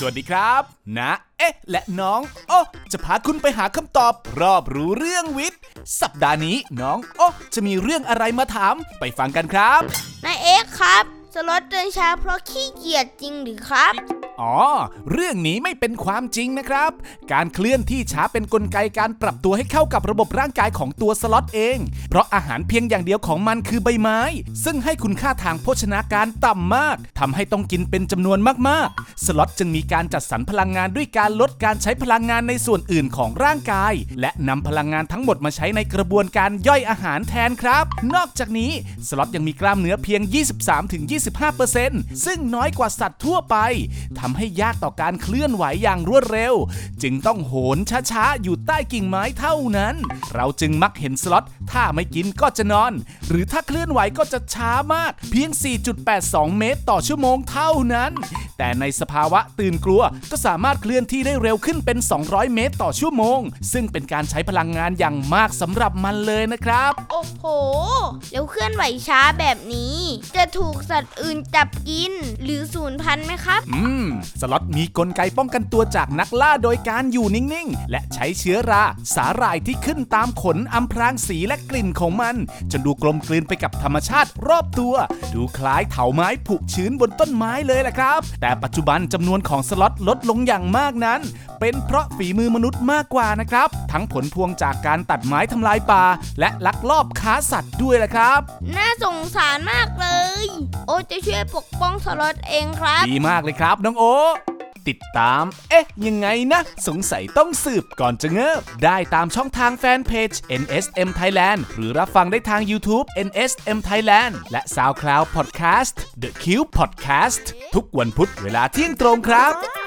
สวัสดีครับนะเอ๊ะ และน้องโอ้จะพาคุณไปหาคำตอบรอบรู้เรื่องวิทย์ สัปดาห์นี้น้องโอ้จะมีเรื่องอะไรมาถามไปฟังกันครับ นายเอ็กซ์ครับ สล็อตเดินช้าเพราะขี้เกียจจริงหรือครับ อ๋อ เรื่องนี้ไม่เป็นความจริงนะครับ การเคลื่อนที่ช้าเป็นนกลไกการปรับตัวให้เข้ากับระบบร่างกายของตัวสล็อตเอง เพราะอาหารเพียงอย่างเดียวของมันคือใบไม้ ซึ่งให้คุณค่าทางโภชนาการต่ำมากทำให้ต้องกินเป็นจำนวนมากๆ สล็อตจึงมีการจัดสรรพลังงานด้วยการลดการใช้พลังงานในส่วนอื่นของร่างกาย และนำพลังงานทั้งหมดมาใช้ในกระบวนการย่อยอาหารแทนครับ นอกจากนี้สล็อตยังมีกล้ามเนื้อเพียง 23-25%ซึ่งน้อยกว่าสัตว์ทั่วไปทำให้ยากต่อการเคลื่อนไหวอย่างรวดเร็ว จึงต้องโหนช้าๆ อยู่ใต้กิ่งไม้เท่านั้น เราจึงมักเห็นสล็อตถ้าไม่กินก็จะนอน หรือถ้าเคลื่อนไหวก็จะช้ามากเพียง 4.82 เมตรต่อชั่วโมงเท่านั้น แต่ในสภาวะตื่นกลัวก็สามารถเคลื่อนที่ได้เร็วขึ้นเป็น 200 เมตรต่อชั่วโมง ซึ่งเป็นการใช้พลังงานอย่างมากสำหรับมันเลยนะครับ โอ้โห แล้วเคลื่อนไหวช้าแบบนี้ จะถูกสัตว์อื่นจับกิน หรือสูญพันธุ์ไหมครับ อืมสล็อตมีกลไกป้องกันตัวจากนักล่าโดยการอยู่นิ่ง ๆ และใช้เชื้อรา สาหร่ายที่ขึ้นตามขนอำพรางสีและกลิ่นของมัน จนดูกลมกลืนไปกับธรรมชาติรอบตัว ดูคล้ายเถาไม้ผุชื้นบนต้นไม้เลยแหละครับ แต่ปัจจุบันจำนวนของสล็อตลดลงอย่างมากนั้น เป็นเพราะฝีมือมนุษย์มากกว่านะครับ ทั้งผลพวงจากการตัดไม้ทำลายป่า และลักลอบค้าสัตว์ด้วยแหละครับ น่าสงสารมากเลย โอ้จะช่วยปกป้องสล็อตเองครับ ดีมากเลยครับน้องโอติดตาม เอ๊ะ ยังไงนะ สงสัยต้องสืบก่อนจะเงิบ ได้ตามช่องทางแฟนเพจ NSM Thailand หรือรับฟังได้ทาง YouTube NSM Thailand และ SoundCloud Podcast The Q Podcast ทุกวันพุธเวลาเที่ยงตรงครับ